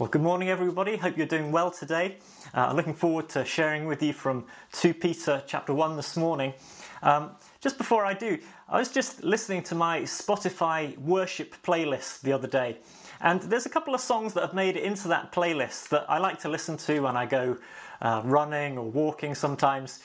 Well, good morning, everybody. Hope you're doing well today. Uh, I'm looking forward to sharing with you from 2 Peter chapter 1 this morning. Um, just before I do, I was just listening to my Spotify worship playlist the other day, and there's a couple of songs that have made it into that playlist that I like to listen to when I go uh, running or walking sometimes.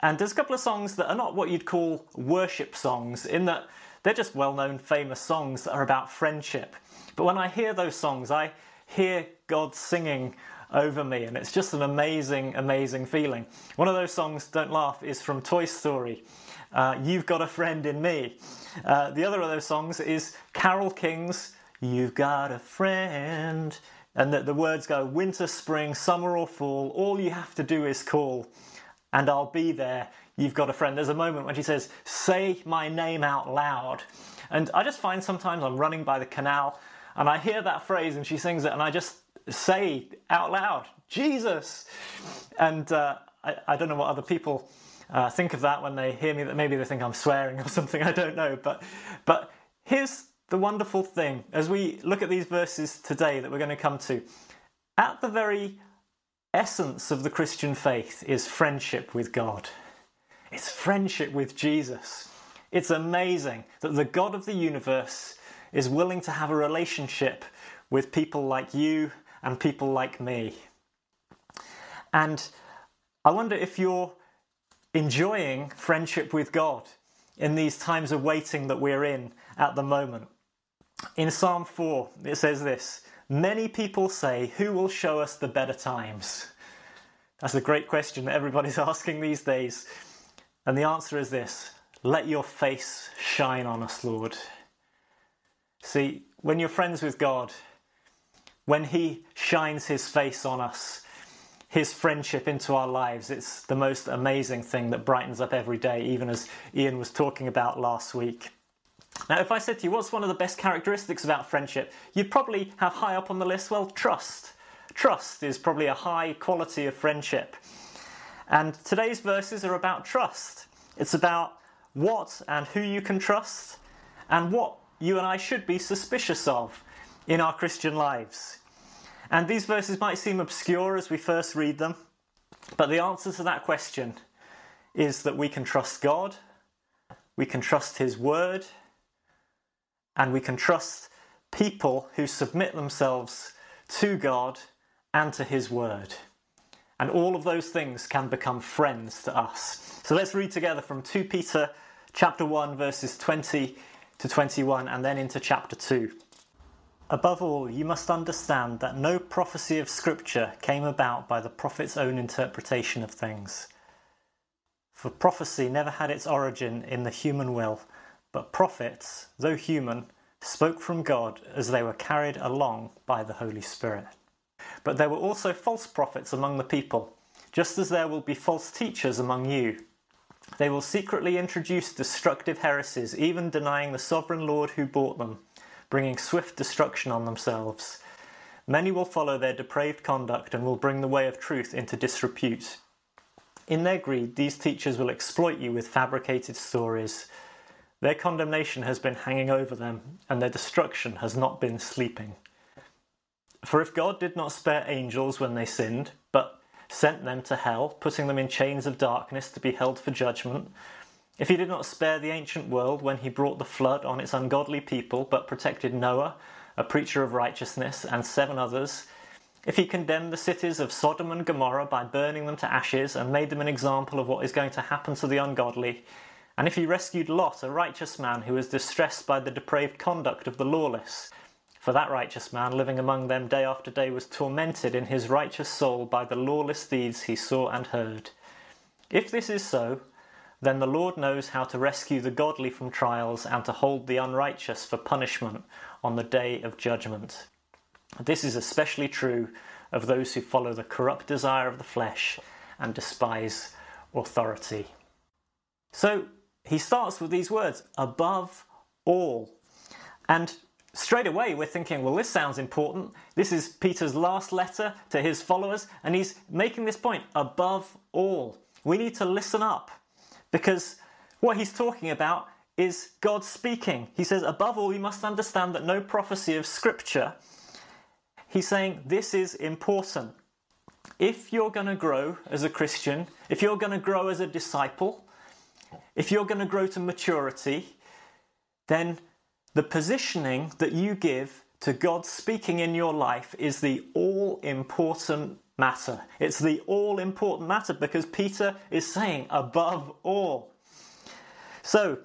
And there's a couple of songs that are not what you'd call worship songs, in that they're just well known, famous songs that are about friendship. But when I hear those songs, I hear God singing over me, and it's just an amazing, amazing feeling. One of those songs, Don't Laugh, is from Toy Story. Uh, You've Got a Friend in Me. Uh, the other of those songs is Carole King's You've Got a Friend. And the, the words go winter, spring, summer, or fall, all you have to do is call, and I'll be there. You've got a friend. There's a moment when she says, Say my name out loud. And I just find sometimes I'm running by the canal and I hear that phrase and she sings it, and I just say out loud, Jesus. And uh, I, I, don't know what other people uh, think of that when they hear me, that maybe they think I'm swearing or something, I don't know. But, but here's the wonderful thing as we look at these verses today that we're going to come to. At the very essence of the Christian faith is friendship with God. It's friendship with Jesus. It's amazing that the God of the universe is willing to have a relationship with people like you and people like me. And I wonder if you're enjoying friendship with God in these times of waiting that we're in at the moment. In Psalm 4, it says this Many people say, Who will show us the better times? That's a great question that everybody's asking these days. And the answer is this Let your face shine on us, Lord. See, when you're friends with God, when He shines His face on us, His friendship into our lives, it's the most amazing thing that brightens up every day, even as Ian was talking about last week. Now, if I said to you, what's one of the best characteristics about friendship? You'd probably have high up on the list, well, trust. Trust is probably a high quality of friendship. And today's verses are about trust. It's about what and who you can trust, and what you and I should be suspicious of in our Christian lives. And these verses might seem obscure as we first read them, but the answer to that question is that we can trust God, we can trust His Word, and we can trust people who submit themselves to God and to His Word. And all of those things can become friends to us. So let's read together from 2 Peter chapter 1 verses 20 to 21 and then into chapter 2. Above all, you must understand that no prophecy of Scripture came about by the prophet's own interpretation of things. For prophecy never had its origin in the human will, but prophets, though human, spoke from God as they were carried along by the Holy Spirit. But there were also false prophets among the people, just as there will be false teachers among you. They will secretly introduce destructive heresies, even denying the sovereign Lord who bought them, bringing swift destruction on themselves. Many will follow their depraved conduct and will bring the way of truth into disrepute. In their greed, these teachers will exploit you with fabricated stories. Their condemnation has been hanging over them, and their destruction has not been sleeping. For if God did not spare angels when they sinned, sent them to hell, putting them in chains of darkness to be held for judgment. If he did not spare the ancient world when he brought the flood on its ungodly people, but protected Noah, a preacher of righteousness, and seven others, if he condemned the cities of Sodom and Gomorrah by burning them to ashes and made them an example of what is going to happen to the ungodly, and if he rescued Lot, a righteous man who was distressed by the depraved conduct of the lawless, for that righteous man living among them day after day was tormented in his righteous soul by the lawless deeds he saw and heard. If this is so, then the Lord knows how to rescue the godly from trials and to hold the unrighteous for punishment on the day of judgment. This is especially true of those who follow the corrupt desire of the flesh and despise authority. So he starts with these words above all. And straight away we're thinking, well, this sounds important. This is Peter's last letter to his followers, and he's making this point above all. We need to listen up because what he's talking about is God speaking. He says, above all, you must understand that no prophecy of Scripture he's saying this is important. If you're going to grow as a Christian, if you're going to grow as a disciple, if you're going to grow to maturity, then the positioning that you give to God speaking in your life is the all important matter. It's the all important matter because Peter is saying above all. So,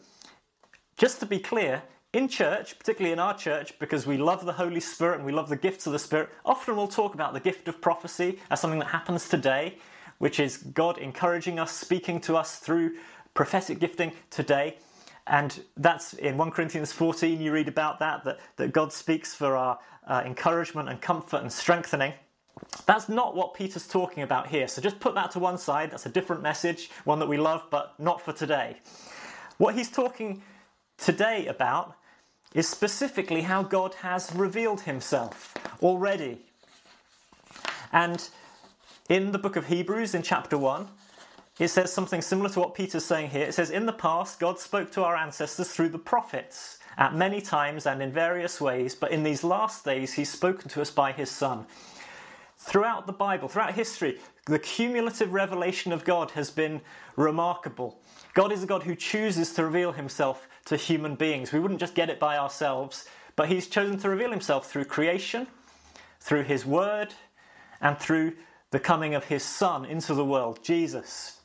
just to be clear, in church, particularly in our church, because we love the Holy Spirit and we love the gifts of the Spirit, often we'll talk about the gift of prophecy as something that happens today, which is God encouraging us, speaking to us through prophetic gifting today. And that's in 1 Corinthians 14, you read about that, that, that God speaks for our uh, encouragement and comfort and strengthening. That's not what Peter's talking about here. So just put that to one side. That's a different message, one that we love, but not for today. What he's talking today about is specifically how God has revealed himself already. And in the book of Hebrews, in chapter 1, it says something similar to what Peter's saying here. It says, In the past, God spoke to our ancestors through the prophets at many times and in various ways, but in these last days, He's spoken to us by His Son. Throughout the Bible, throughout history, the cumulative revelation of God has been remarkable. God is a God who chooses to reveal Himself to human beings. We wouldn't just get it by ourselves, but He's chosen to reveal Himself through creation, through His Word, and through the coming of His Son into the world, Jesus.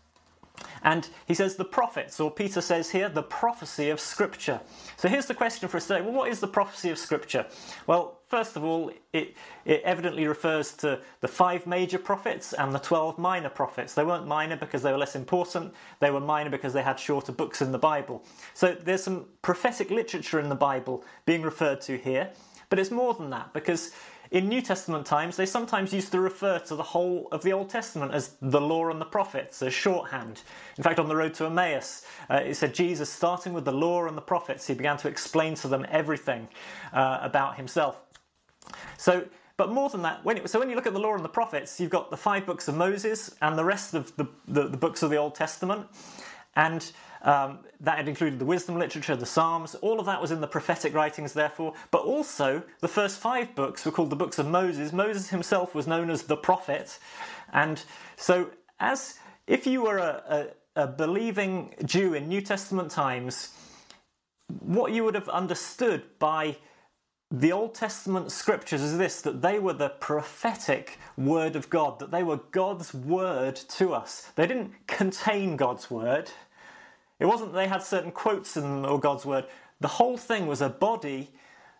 And he says the prophets, or Peter says here, the prophecy of Scripture. So here's the question for us today. Well, what is the prophecy of Scripture? Well, first of all, it, it evidently refers to the five major prophets and the 12 minor prophets. They weren't minor because they were less important, they were minor because they had shorter books in the Bible. So there's some prophetic literature in the Bible being referred to here, but it's more than that because in New Testament times, they sometimes used to refer to the whole of the Old Testament as the law and the prophets, as shorthand. In fact, on the road to Emmaus, uh, it said Jesus, starting with the law and the prophets, he began to explain to them everything uh, about himself. So, but more than that, when it, so when you look at the law and the prophets, you've got the five books of Moses and the rest of the, the, the books of the Old Testament. And um, that had included the wisdom literature, the Psalms, all of that was in the prophetic writings, therefore. But also, the first five books were called the books of Moses. Moses himself was known as the prophet. And so, as if you were a, a, a believing Jew in New Testament times, what you would have understood by the Old Testament scriptures is this that they were the prophetic word of God, that they were God's word to us. They didn't contain God's word, it wasn't that they had certain quotes in them or God's word. The whole thing was a body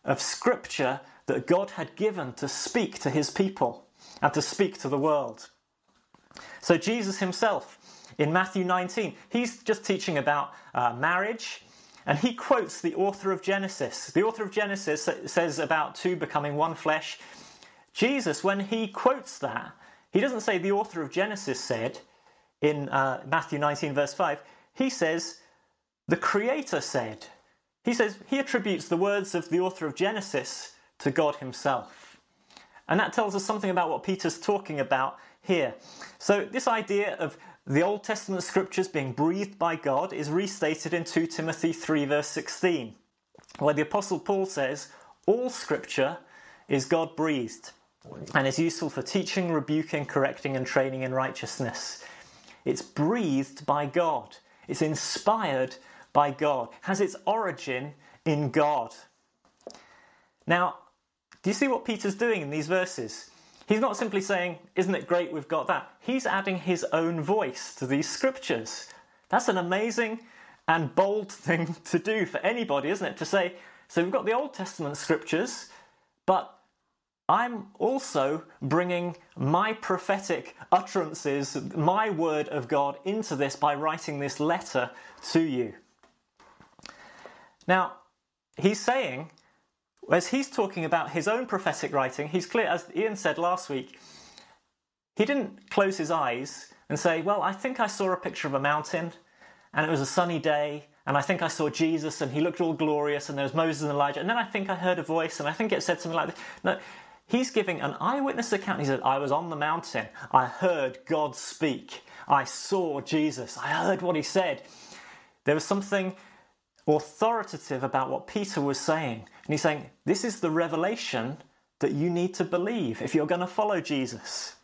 of scripture that God had given to speak to his people and to speak to the world. So, Jesus himself in Matthew 19, he's just teaching about uh, marriage and he quotes the author of Genesis. The author of Genesis says about two becoming one flesh. Jesus, when he quotes that, he doesn't say the author of Genesis said in uh, Matthew 19, verse 5. He says, the Creator said. He says, he attributes the words of the author of Genesis to God Himself. And that tells us something about what Peter's talking about here. So, this idea of the Old Testament scriptures being breathed by God is restated in 2 Timothy 3, verse 16, where the Apostle Paul says, All scripture is God breathed and is useful for teaching, rebuking, correcting, and training in righteousness. It's breathed by God. It's inspired by God, has its origin in God. Now, do you see what Peter's doing in these verses? He's not simply saying, Isn't it great we've got that? He's adding his own voice to these scriptures. That's an amazing and bold thing to do for anybody, isn't it? To say, So we've got the Old Testament scriptures, but I'm also bringing my prophetic utterances, my word of God, into this by writing this letter to you. Now, he's saying, as he's talking about his own prophetic writing, he's clear, as Ian said last week, he didn't close his eyes and say, Well, I think I saw a picture of a mountain and it was a sunny day and I think I saw Jesus and he looked all glorious and there was Moses and Elijah and then I think I heard a voice and I think it said something like this. No, He's giving an eyewitness account. He said, I was on the mountain. I heard God speak. I saw Jesus. I heard what he said. There was something authoritative about what Peter was saying. And he's saying, This is the revelation that you need to believe if you're going to follow Jesus.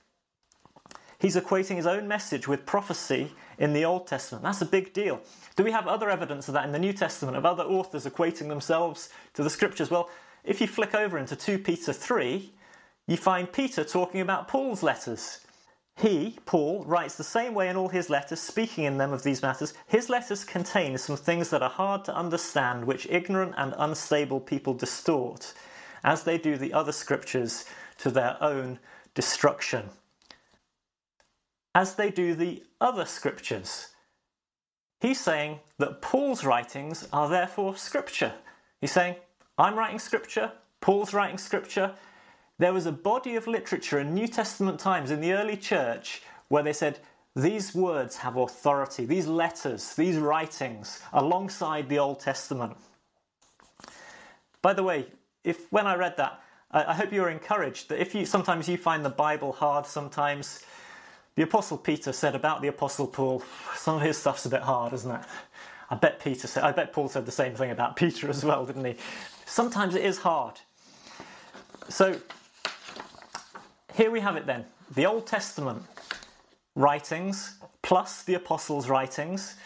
He's equating his own message with prophecy in the Old Testament. That's a big deal. Do we have other evidence of that in the New Testament, of other authors equating themselves to the scriptures? Well, if you flick over into 2 Peter 3, you find Peter talking about Paul's letters. He, Paul, writes the same way in all his letters, speaking in them of these matters. His letters contain some things that are hard to understand, which ignorant and unstable people distort, as they do the other scriptures to their own destruction. As they do the other scriptures. He's saying that Paul's writings are therefore scripture. He's saying, I'm writing scripture, Paul's writing scripture, there was a body of literature in New Testament times in the early church where they said, these words have authority, these letters, these writings, alongside the Old Testament. By the way, if when I read that, I, hope you're encouraged that if you sometimes you find the Bible hard, sometimes the Apostle Peter said about the Apostle Paul, some of his stuff's a bit hard, isn't it? I bet Peter said, I bet Paul said the same thing about Peter as well, didn't he? Sometimes it is hard. So here we have it then the Old Testament writings plus the apostles' writings.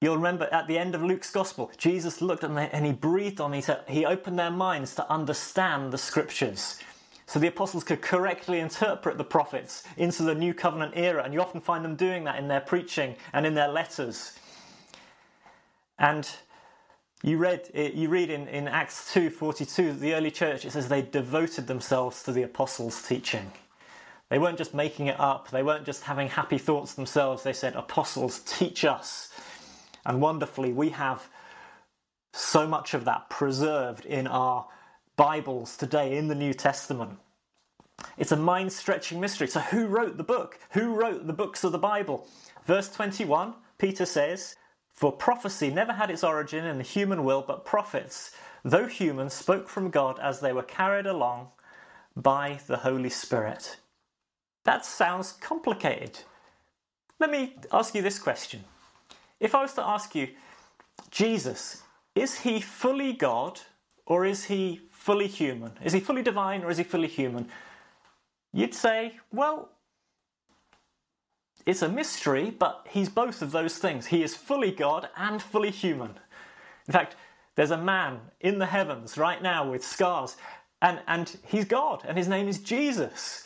You'll remember at the end of Luke's Gospel, Jesus looked at them and he breathed on them. He, said, he opened their minds to understand the scriptures. So the apostles could correctly interpret the prophets into the new covenant era. And you often find them doing that in their preaching and in their letters. And you read, you read in, in Acts 2.42, the early church, it says they devoted themselves to the apostles' teaching. They weren't just making it up. They weren't just having happy thoughts themselves. They said, apostles, teach us. And wonderfully, we have so much of that preserved in our Bibles today in the New Testament. It's a mind stretching mystery. So, who wrote the book? Who wrote the books of the Bible? Verse 21, Peter says, for prophecy never had its origin in the human will, but prophets, though human, spoke from God as they were carried along by the Holy Spirit. That sounds complicated. Let me ask you this question. If I was to ask you, Jesus, is he fully God or is he fully human? Is he fully divine or is he fully human? You'd say, well, it's a mystery, but he's both of those things. He is fully God and fully human. In fact, there's a man in the heavens right now with scars, and, and he's God, and his name is Jesus.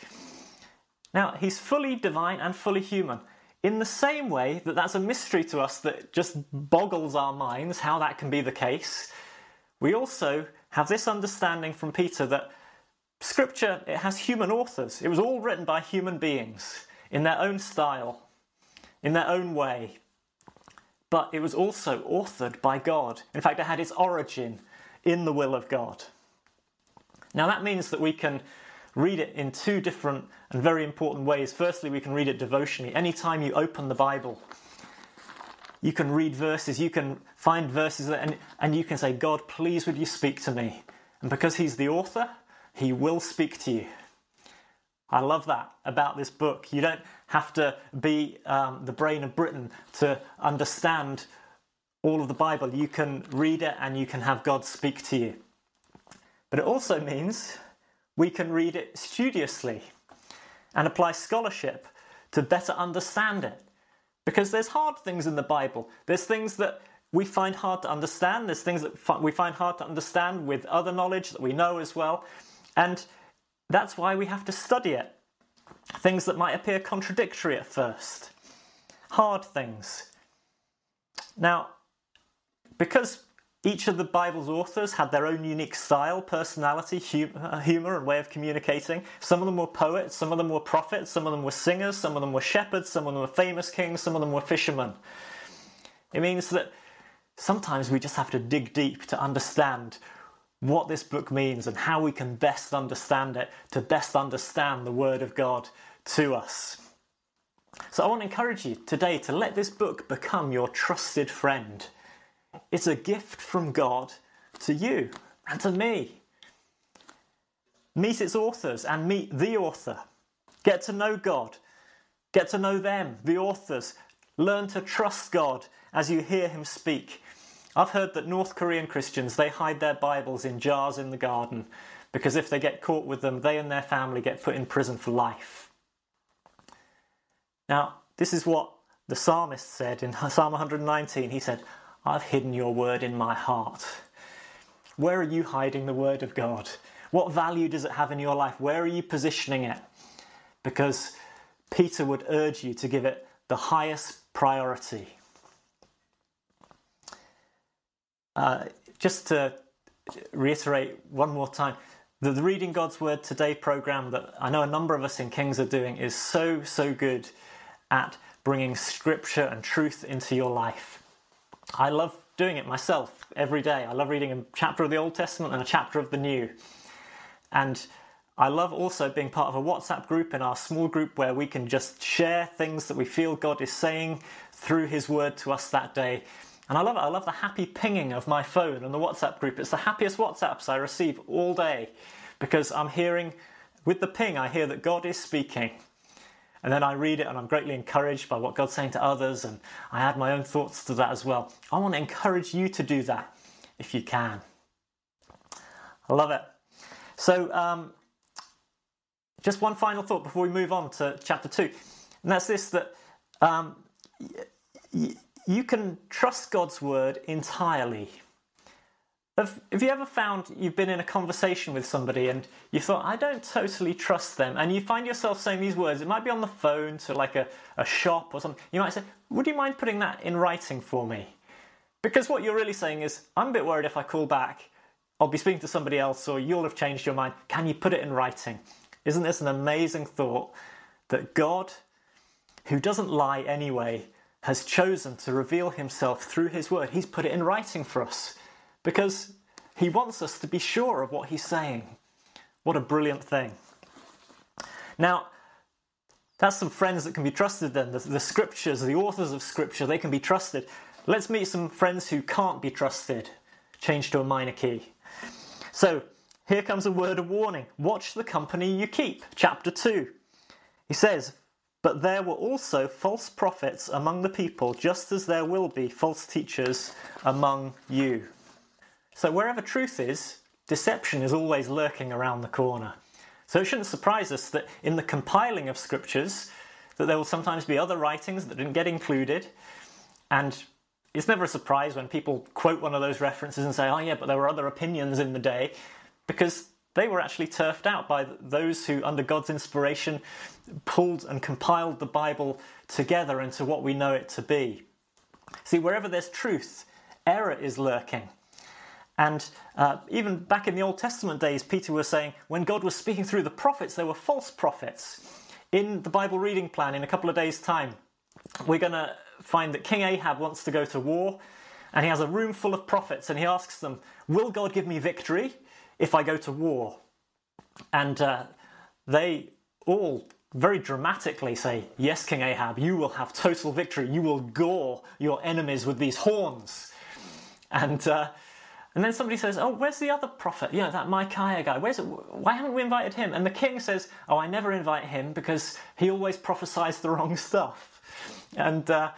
Now, he's fully divine and fully human. In the same way that that's a mystery to us that just boggles our minds how that can be the case, we also have this understanding from Peter that Scripture it has human authors. It was all written by human beings in their own style, in their own way. But it was also authored by God. In fact, it had its origin in the will of God. Now, that means that we can read it in two different and very important ways. Firstly, we can read it devotionally. Anytime you open the Bible, you can read verses, you can find verses, and, and you can say, God, please would you speak to me? And because He's the author, He will speak to you. I love that about this book. You don't have to be um, the brain of Britain to understand all of the Bible. You can read it and you can have God speak to you. But it also means we can read it studiously and apply scholarship to better understand it. Because there's hard things in the Bible. There's things that we find hard to understand. There's things that we find hard to understand with other knowledge that we know as well. And that's why we have to study it. Things that might appear contradictory at first, hard things. Now, because each of the Bible's authors had their own unique style, personality, uh, humour, and way of communicating. Some of them were poets, some of them were prophets, some of them were singers, some of them were shepherds, some of them were famous kings, some of them were fishermen. It means that sometimes we just have to dig deep to understand what this book means and how we can best understand it to best understand the Word of God to us. So I want to encourage you today to let this book become your trusted friend. It's a gift from God to you and to me. Meet its authors and meet the author. Get to know God. Get to know them, the authors. Learn to trust God as you hear Him speak. I've heard that North Korean Christians, they hide their Bibles in jars in the garden because if they get caught with them, they and their family get put in prison for life. Now, this is what the psalmist said in Psalm 119. He said, I've hidden your word in my heart. Where are you hiding the word of God? What value does it have in your life? Where are you positioning it? Because Peter would urge you to give it the highest priority. Uh, just to reiterate one more time, the, the Reading God's Word Today program that I know a number of us in Kings are doing is so, so good at bringing scripture and truth into your life. I love doing it myself every day. I love reading a chapter of the Old Testament and a chapter of the New. And I love also being part of a WhatsApp group in our small group where we can just share things that we feel God is saying through His Word to us that day. And I love it. I love the happy pinging of my phone and the WhatsApp group. It's the happiest WhatsApps I receive all day because I'm hearing, with the ping, I hear that God is speaking. And then I read it and I'm greatly encouraged by what God's saying to others, and I add my own thoughts to that as well. I want to encourage you to do that if you can. I love it. So, um, just one final thought before we move on to chapter 2, and that's this that um, y- you can trust God's word entirely. Have, have, you ever found you've been in a conversation with somebody and you thought, I don't totally trust them, and you find yourself saying these words? It might be on the phone to like a, a shop or something. You might say, Would you mind putting that in writing for me? Because what you're really saying is, I'm a bit worried if I call back I'll be speaking to somebody else or you'll have changed your mind. Can you put it in writing? Isn't this an amazing thought that God, who doesn't lie anyway, has chosen to reveal himself through his word? He's put it in writing for us because he wants us to be sure of what he's saying. What a brilliant thing. Now, that's some friends that can be trusted then. The, the scriptures, the authors of scripture, they can be trusted. Let's meet some friends who can't be trusted. Change to a minor key. So, here comes a word of warning watch the company you keep. Chapter 2. He says, But there were also false prophets among the people, just as there will be false teachers among you. So, wherever truth is, deception is always lurking around the corner. So, it shouldn't surprise us that in the compiling of scriptures, that there will sometimes be other writings that didn't get included, and it's never a surprise when people quote one of those references and say, oh, yeah, but there were other opinions in the day, because they were actually turfed out by those who, under God's inspiration, pulled and compiled the Bible together into what we know it to be. See, wherever there's truth, error is lurking. And uh, even back in the Old Testament days, Peter was saying when God was speaking through the prophets, there were false prophets. In the Bible reading plan, in a couple of days' time, we're going to find that King Ahab wants to go to war and he has a room full of prophets and he asks them, Will God give me victory if I go to war? And uh, they all very dramatically say, Yes, King Ahab, you will have total victory. You will gore your enemies with these horns. And, uh, and then somebody says, Oh, where's the other prophet? You know, that Micaiah guy. Where's? Why haven't we invited him? And the king says, Oh, I never invite him because he always prophesies the wrong stuff. And uh,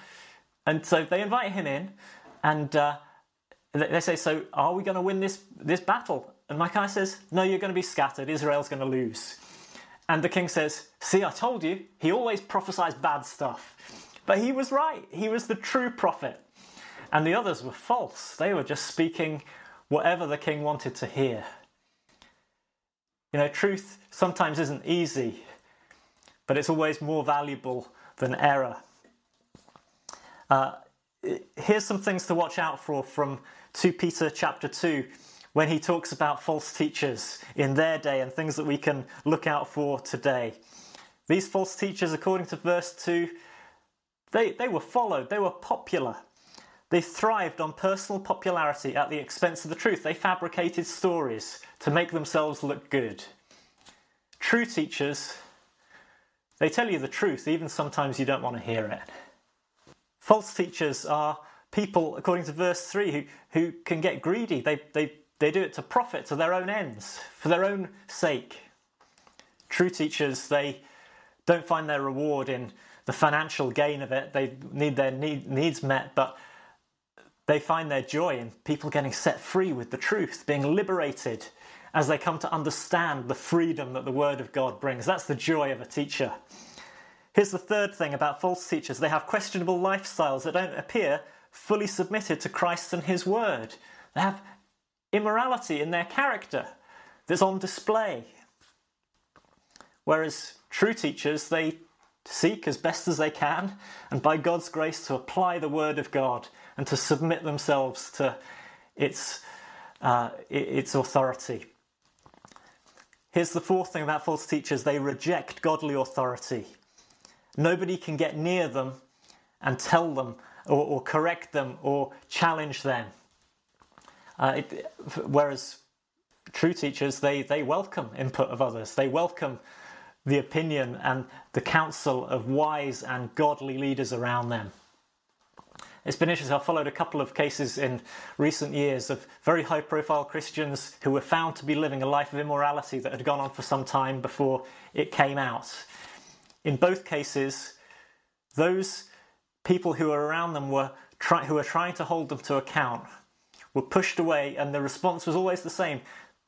and so they invite him in, and uh, they say, "So are we going to win this this battle?" And Micaiah says, "No, you're going to be scattered. Israel's going to lose." And the king says, "See, I told you. He always prophesies bad stuff." But he was right. He was the true prophet. And the others were false. They were just speaking whatever the king wanted to hear. You know, truth sometimes isn't easy, but it's always more valuable than error. Uh, here's some things to watch out for from 2 Peter chapter 2 when he talks about false teachers in their day and things that we can look out for today. These false teachers, according to verse 2, they, they were followed, they were popular. They thrived on personal popularity at the expense of the truth. They fabricated stories to make themselves look good. True teachers, they tell you the truth, even sometimes you don't want to hear it. False teachers are people, according to verse 3, who, who can get greedy. They, they, they do it to profit, to their own ends, for their own sake. True teachers, they don't find their reward in the financial gain of it. They need their need, needs met, but they find their joy in people getting set free with the truth, being liberated, as they come to understand the freedom that the Word of God brings. That's the joy of a teacher. Here's the third thing about false teachers they have questionable lifestyles that don't appear fully submitted to Christ and His Word. They have immorality in their character that's on display. Whereas true teachers, they seek as best as they can, and by God's grace, to apply the Word of God and to submit themselves to its, uh, its authority. Here's the fourth thing about false teachers they reject godly authority. Nobody can get near them and tell them or, or correct them or challenge them. Uh, it, whereas true teachers, they, they welcome input of others, they welcome the opinion and the counsel of wise and godly leaders around them. It's been interesting. I've followed a couple of cases in recent years of very high profile Christians who were found to be living a life of immorality that had gone on for some time before it came out. In both cases, those people who were around them were try- who were trying to hold them to account were pushed away, and the response was always the same.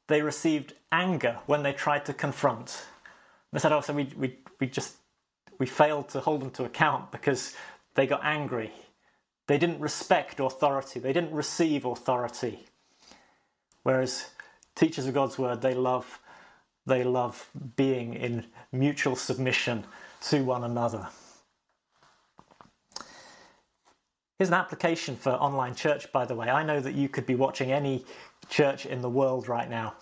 They received anger when they tried to confront. They said, "Oh, so we, we, we just we failed to hold them to account because they got angry. They didn't respect authority. They didn't receive authority. Whereas teachers of God's word, they love they love being in mutual submission to one another. Here's an application for online church, by the way. I know that you could be watching any church in the world right now.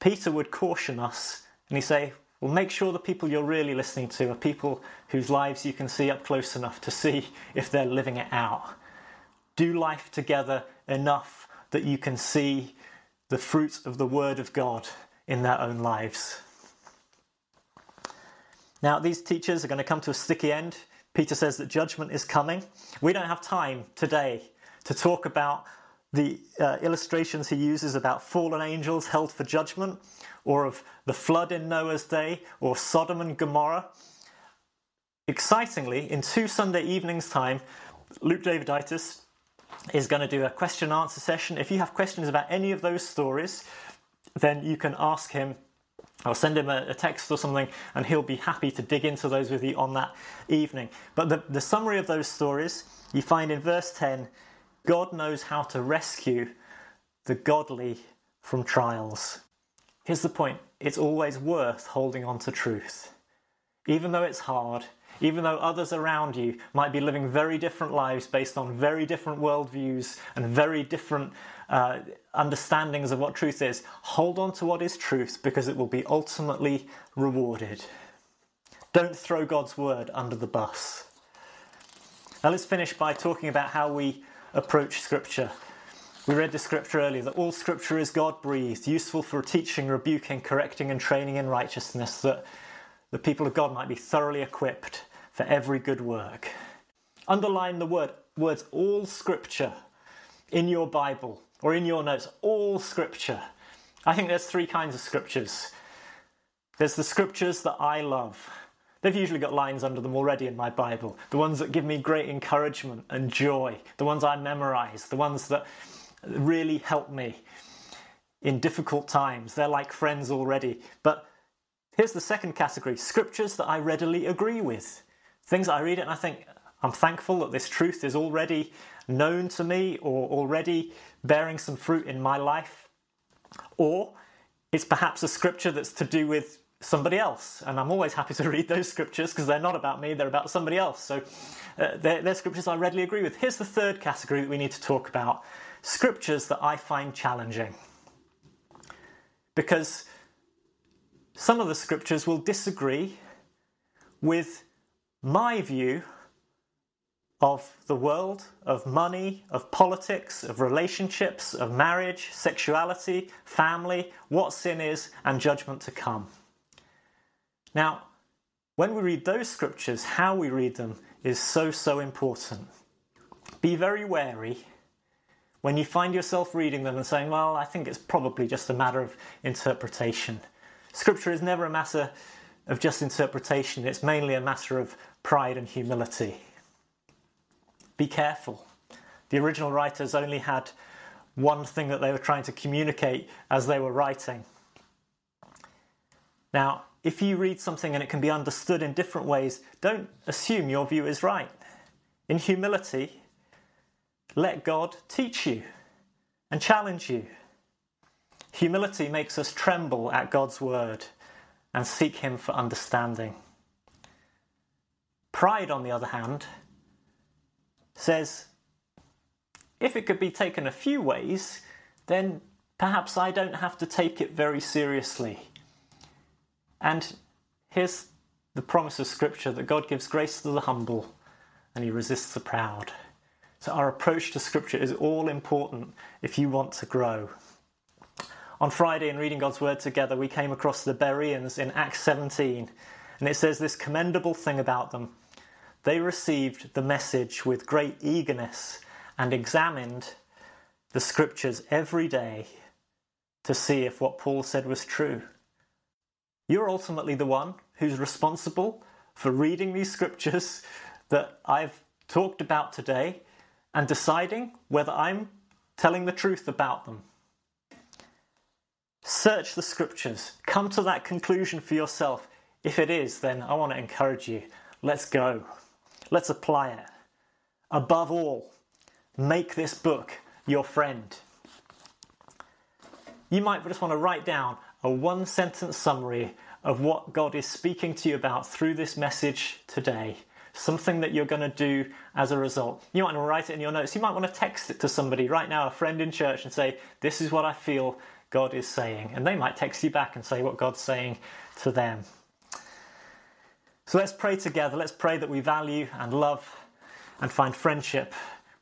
Peter would caution us and he'd say, Well, make sure the people you're really listening to are people whose lives you can see up close enough to see if they're living it out. Do life together enough that you can see the fruit of the Word of God in their own lives. Now, these teachers are going to come to a sticky end. Peter says that judgment is coming. We don't have time today to talk about the uh, illustrations he uses about fallen angels held for judgment, or of the flood in Noah's day, or Sodom and Gomorrah. Excitingly, in two Sunday evenings' time, Luke Daviditis is going to do a question and answer session. If you have questions about any of those stories, then you can ask him I'll send him a, a, text or something, and he'll be happy to dig into those with you on that evening. But the, the summary of those stories you find in verse 10 God knows how to rescue the godly from trials. Here's the point it's always worth holding on to truth. Even though it's hard, even though others around you might be living very different lives based on very different worldviews and very different uh, understandings of what truth is, hold on to what is truth because it will be ultimately rewarded. Don't throw God's word under the bus. Now let's finish by talking about how we approach Scripture. We read the scripture earlier that all scripture is God breathed, useful for teaching, rebuking, correcting, and training in righteousness, that the people of God might be thoroughly equipped for every good work. Underline the word, words all scripture in your Bible or in your notes, all scripture. I think there's three kinds of scriptures. There's the scriptures that I love. They've usually got lines under them already in my Bible. The ones that give me great encouragement and joy. The ones I memorize. The ones that really help me in difficult times. They're like friends already. But here's the second category scriptures that I readily agree with. Things I read it and I think, I'm thankful that this truth is already known to me or already bearing some fruit in my life. Or it's perhaps a scripture that's to do with somebody else. And I'm always happy to read those scriptures because they're not about me, they're about somebody else. So uh, they're, they're scriptures I readily agree with. Here's the third category that we need to talk about scriptures that I find challenging. Because some of the scriptures will disagree with my view of the world, of money, of politics, of relationships, of marriage, sexuality, family, what sin is, and judgment to come. Now, when we read those scriptures, how we read them is so, so important. Be very wary when you find yourself reading them and saying, Well, I think it's probably just a matter of interpretation. Scripture is never a matter of just interpretation, it's mainly a matter of pride and humility. Be careful. The original writers only had one thing that they were trying to communicate as they were writing. Now, if you read something and it can be understood in different ways, don't assume your view is right. In humility, let God teach you and challenge you. Humility makes us tremble at God's word and seek Him for understanding. Pride, on the other hand, says if it could be taken a few ways, then perhaps I don't have to take it very seriously. And here's the promise of Scripture that God gives grace to the humble and He resists the proud. So, our approach to Scripture is all important if you want to grow. On Friday, in reading God's Word together, we came across the Bereans in Acts 17, and it says this commendable thing about them. They received the message with great eagerness and examined the Scriptures every day to see if what Paul said was true. You're ultimately the one who's responsible for reading these Scriptures that I've talked about today and deciding whether I'm telling the truth about them. Search the scriptures, come to that conclusion for yourself. If it is, then I want to encourage you. Let's go. Let's apply it. Above all, make this book your friend. You might just want to write down a one sentence summary of what God is speaking to you about through this message today something that you're going to do as a result. You might want to write it in your notes. You might want to text it to somebody right now, a friend in church, and say, This is what I feel God is saying. And they might text you back and say what God's saying to them. So let's pray together. Let's pray that we value and love and find friendship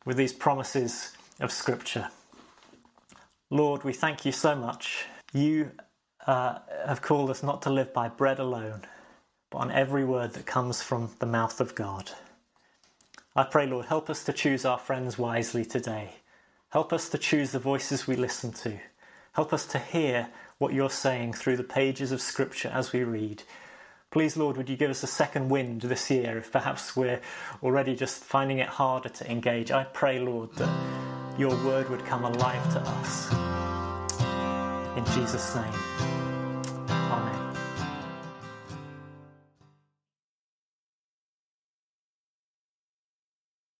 with these promises of Scripture. Lord, we thank you so much. You uh, have called us not to live by bread alone but on every word that comes from the mouth of God. I pray, Lord, help us to choose our friends wisely today. Help us to choose the voices we listen to. Help us to hear what you're saying through the pages of Scripture as we read. Please, Lord, would you give us a second wind this year if perhaps we're already just finding it harder to engage? I pray, Lord, that your word would come alive to us. In Jesus' name.